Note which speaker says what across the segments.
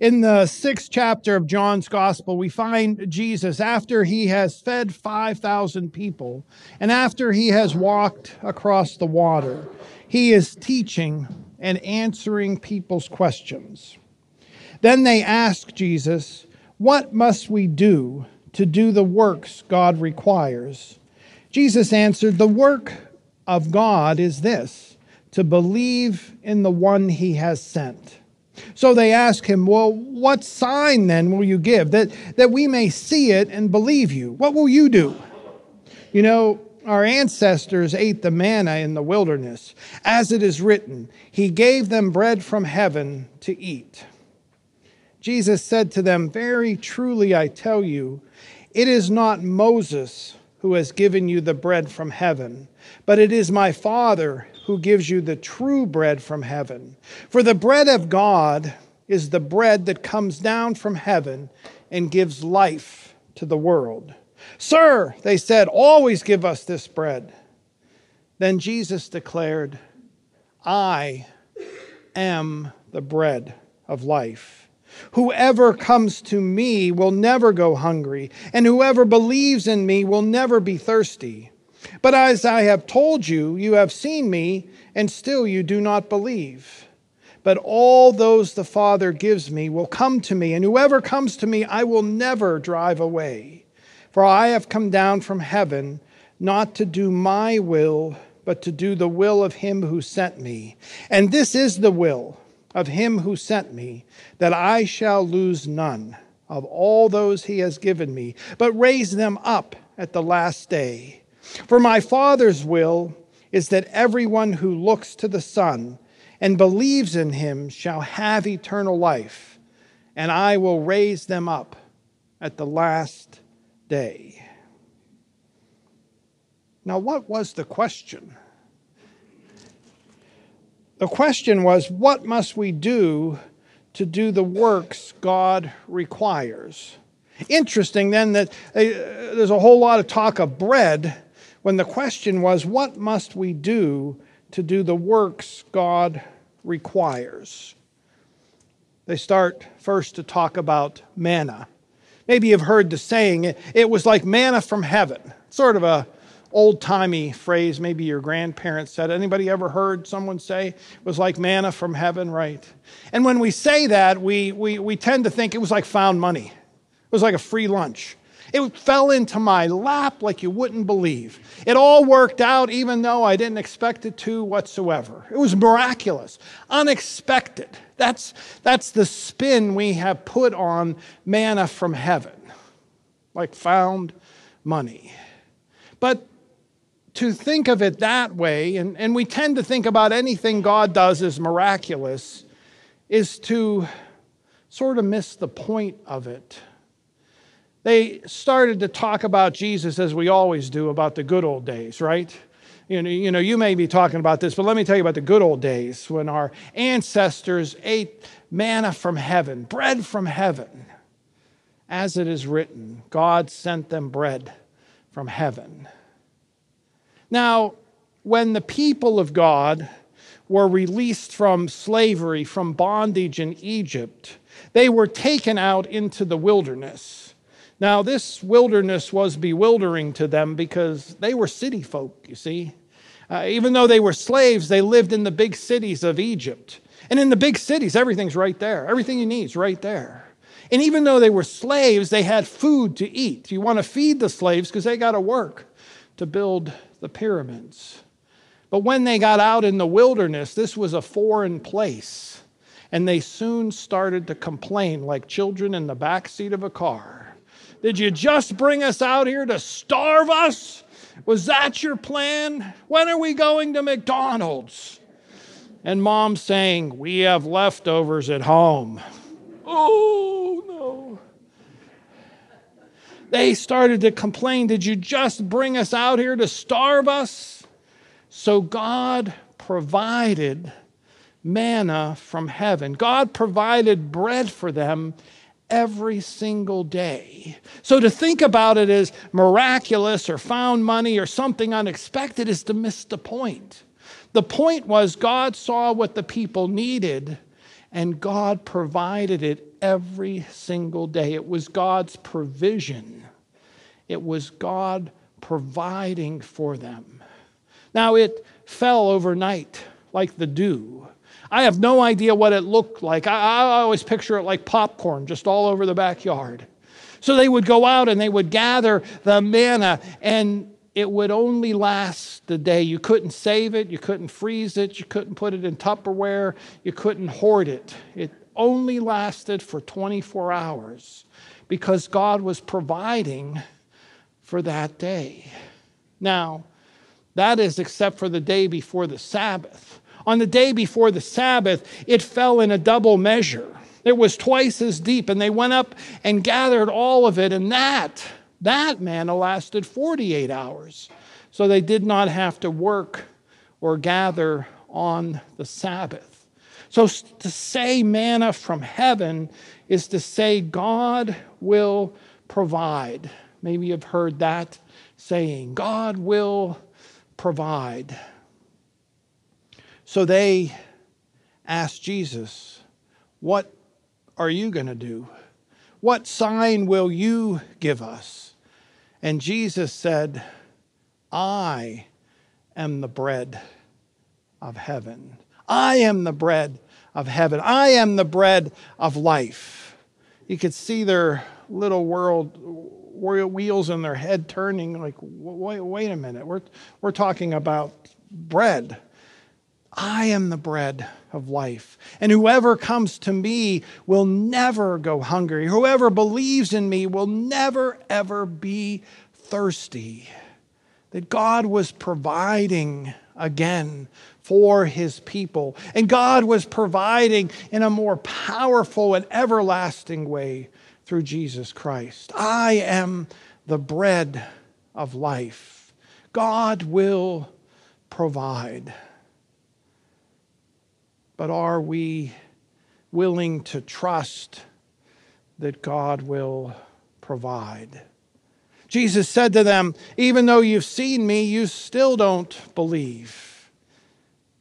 Speaker 1: In the sixth chapter of John's Gospel, we find Jesus after he has fed 5,000 people and after he has walked across the water. He is teaching and answering people's questions. Then they ask Jesus, What must we do to do the works God requires? Jesus answered, The work of God is this to believe in the one he has sent. So they ask him, Well, what sign then will you give that, that we may see it and believe you? What will you do? You know, our ancestors ate the manna in the wilderness. As it is written, He gave them bread from heaven to eat. Jesus said to them, Very truly I tell you, it is not Moses who has given you the bread from heaven, but it is my Father who gives you the true bread from heaven. For the bread of God is the bread that comes down from heaven and gives life to the world. Sir, they said, always give us this bread. Then Jesus declared, I am the bread of life. Whoever comes to me will never go hungry, and whoever believes in me will never be thirsty. But as I have told you, you have seen me, and still you do not believe. But all those the Father gives me will come to me, and whoever comes to me I will never drive away. For I have come down from heaven not to do my will, but to do the will of him who sent me. And this is the will of him who sent me, that I shall lose none of all those he has given me, but raise them up at the last day. For my Father's will is that everyone who looks to the Son and believes in him shall have eternal life, and I will raise them up at the last day. Now, what was the question? The question was, what must we do to do the works God requires? Interesting then that uh, there's a whole lot of talk of bread when the question was, What must we do to do the works God requires? They start first to talk about manna. Maybe you've heard the saying, it was like manna from heaven. Sort of a old-timey phrase maybe your grandparents said anybody ever heard someone say it was like manna from heaven right and when we say that we, we, we tend to think it was like found money it was like a free lunch it fell into my lap like you wouldn't believe. It all worked out even though I didn't expect it to whatsoever. It was miraculous, unexpected. That's, that's the spin we have put on manna from heaven, like found money. But to think of it that way, and, and we tend to think about anything God does as miraculous, is to sort of miss the point of it they started to talk about Jesus as we always do about the good old days, right? You know, you know, you may be talking about this, but let me tell you about the good old days when our ancestors ate manna from heaven, bread from heaven. As it is written, God sent them bread from heaven. Now, when the people of God were released from slavery, from bondage in Egypt, they were taken out into the wilderness. Now, this wilderness was bewildering to them because they were city folk, you see. Uh, even though they were slaves, they lived in the big cities of Egypt. And in the big cities, everything's right there. Everything you need is right there. And even though they were slaves, they had food to eat. You want to feed the slaves because they got to work to build the pyramids. But when they got out in the wilderness, this was a foreign place. And they soon started to complain like children in the back seat of a car. Did you just bring us out here to starve us? Was that your plan? When are we going to McDonald's? And mom saying, We have leftovers at home. Oh, no. They started to complain, Did you just bring us out here to starve us? So God provided manna from heaven. God provided bread for them every single day. So to think about it as miraculous or found money or something unexpected is to miss the point. The point was God saw what the people needed And God provided it every single day. It was God's provision, it was God providing for them. Now, it fell overnight like the dew. I have no idea what it looked like. I, I, always picture it like popcorn just all over the backyard. So they would go out and they would gather the manna, and it would only last the day. You couldn't save it, you couldn't freeze it, you couldn't put it in Tupperware, you couldn't hoard it. It only lasted for 24 hours because God was providing for that day. Now, that is except for the day before the Sabbath. On the day before the Sabbath, it fell in a double measure. It was twice as deep, and they went up and gathered all of it, and that, that manna lasted 48 hours. So they did not have to work or gather on the Sabbath. So to say manna from heaven is to say God will provide. Maybe you've heard that saying God will provide. So they asked Jesus, What are you going to do? What sign will you give us? And Jesus said, I am the bread of heaven. I am the bread of heaven. I am the bread of life. You could see their little world wheels in their head turning like wait, wait a minute we're, we're talking about bread i am the bread of life and whoever comes to me will never go hungry whoever believes in me will never ever be thirsty that god was providing again for his people and god was providing in a more powerful and everlasting way through Jesus Christ. I am the bread of life. God will provide. But are we willing to trust that God will provide? Jesus said to them, Even though you've seen me, you still don't believe.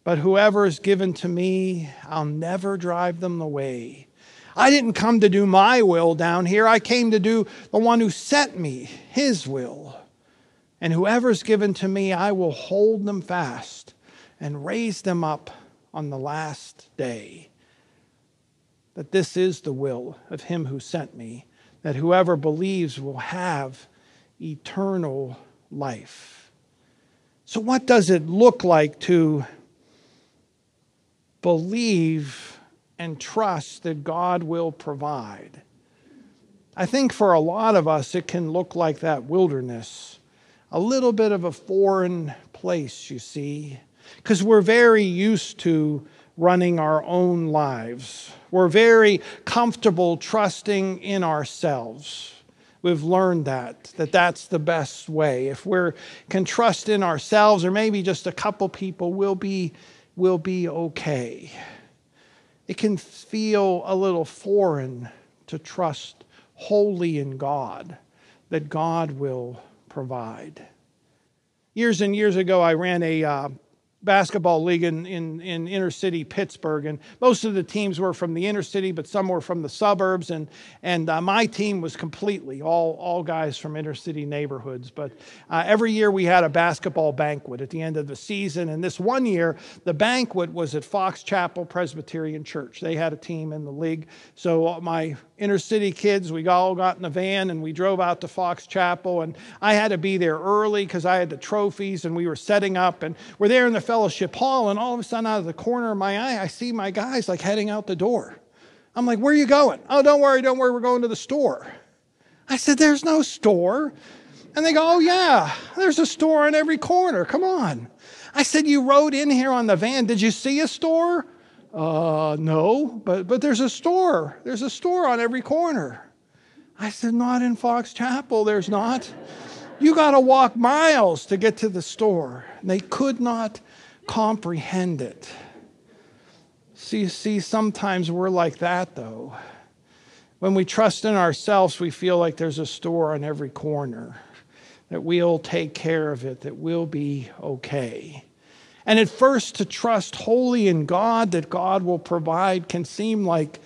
Speaker 1: But whoever is given to me, I'll never drive them away. I didn't come to do my will down here. I came to do the one who sent me, his will. And whoever's given to me, I will hold them fast and raise them up on the last day. That this is the will of him who sent me, that whoever believes will have eternal life. So, what does it look like to believe? and trust that God will provide. I think for a lot of us, it can look like that wilderness, a little bit of a foreign place, you see, because we're very used to running our own lives. We're very comfortable trusting in ourselves. We've learned that, that that's the best way. If we can trust in ourselves, or maybe just a couple people, we'll be, we'll be okay it can feel a little foreign to trust wholly in God, that God will provide. Years and years ago, I ran a uh, basketball league in, in, in, inner city Pittsburgh. And most of the teams were from the inner city, but some were from the suburbs. And, and uh, my team was completely all, all guys from inner city neighborhoods. But uh, every year we had a basketball banquet at the end of the season. And this one year, the banquet was at Fox Chapel Presbyterian Church. They had a team in the league. So my inner city kids, we all got in the van and we drove out to Fox Chapel. And I had to be there early because I had the trophies and we were setting up. And we're there in the fellowship hall. And all of a sudden, out of the corner of my eye, I see my guys like heading out the door. I'm like, Where are you going? Oh, don't worry, don't worry, we're going to the store. I said, There's no store. And they go, Oh, yeah, there's a store on every corner. Come on. I said, You rode in here on the van. Did you see a store? Uh, no, but, but there's a store. There's a store on every corner. I said, Not in Fox Chapel, there's not. You got to walk miles to get to the store. And they could not comprehend it. See, see, sometimes we're like that though. When we trust in ourselves, we feel like there's a store on every corner, that we'll take care of it, that we'll be okay. And at first, to trust wholly in God that God will provide can seem like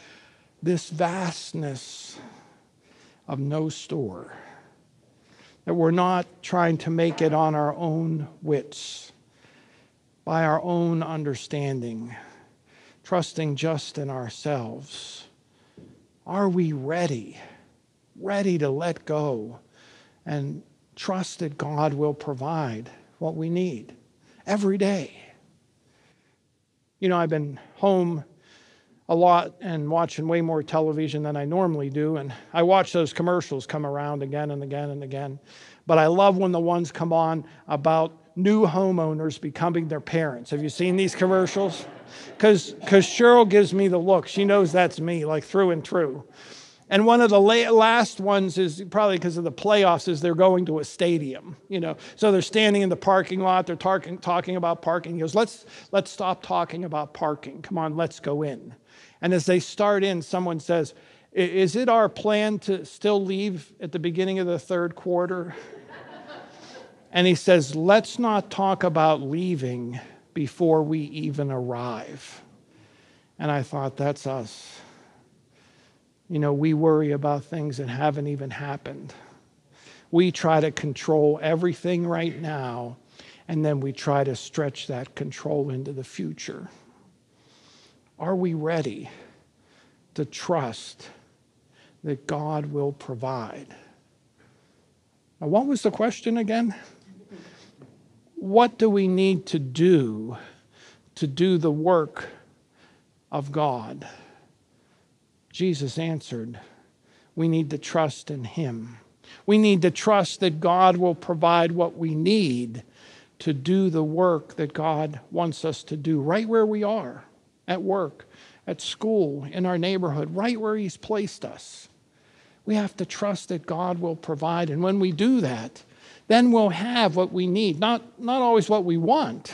Speaker 1: this vastness of no store. That we're not trying to make it on our own wits, by our own understanding, trusting just in ourselves. Are we ready? Ready to let go and trust that God will provide what we need? every day. You know, I've been home a lot and watching way more television than I normally do, and I watch those commercials come around again and again and again. But I love when the ones come on about new homeowners becoming their parents. Have you seen these commercials? Because Cheryl gives me the look. She knows that's me, like through and through. And one of the last ones is probably because of the playoffs is they're going to a stadium, you know. So they're standing in the parking lot, they're talking, talking about parking. He goes, let's, let's stop talking about parking. Come on, let's go in. And as they start in, someone says, is it our plan to still leave at the beginning of the third quarter? And he says, let's not talk about leaving before we even arrive. And I thought, that's us. You know, we worry about things that haven't even happened. We try to control everything right now, and then we try to stretch that control into the future. Are we ready to trust that God will provide? Now, what was the question again? What do we need to do to do the work of God? Jesus answered, We need to trust in Him. We need to trust that God will provide what we need to do the work that God wants us to do right where we are at work, at school, in our neighborhood, right where He's placed us. We have to trust that God will provide. And when we do that, then we'll have what we need. Not, not always what we want,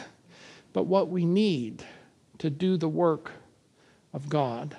Speaker 1: but what we need to do the work of God.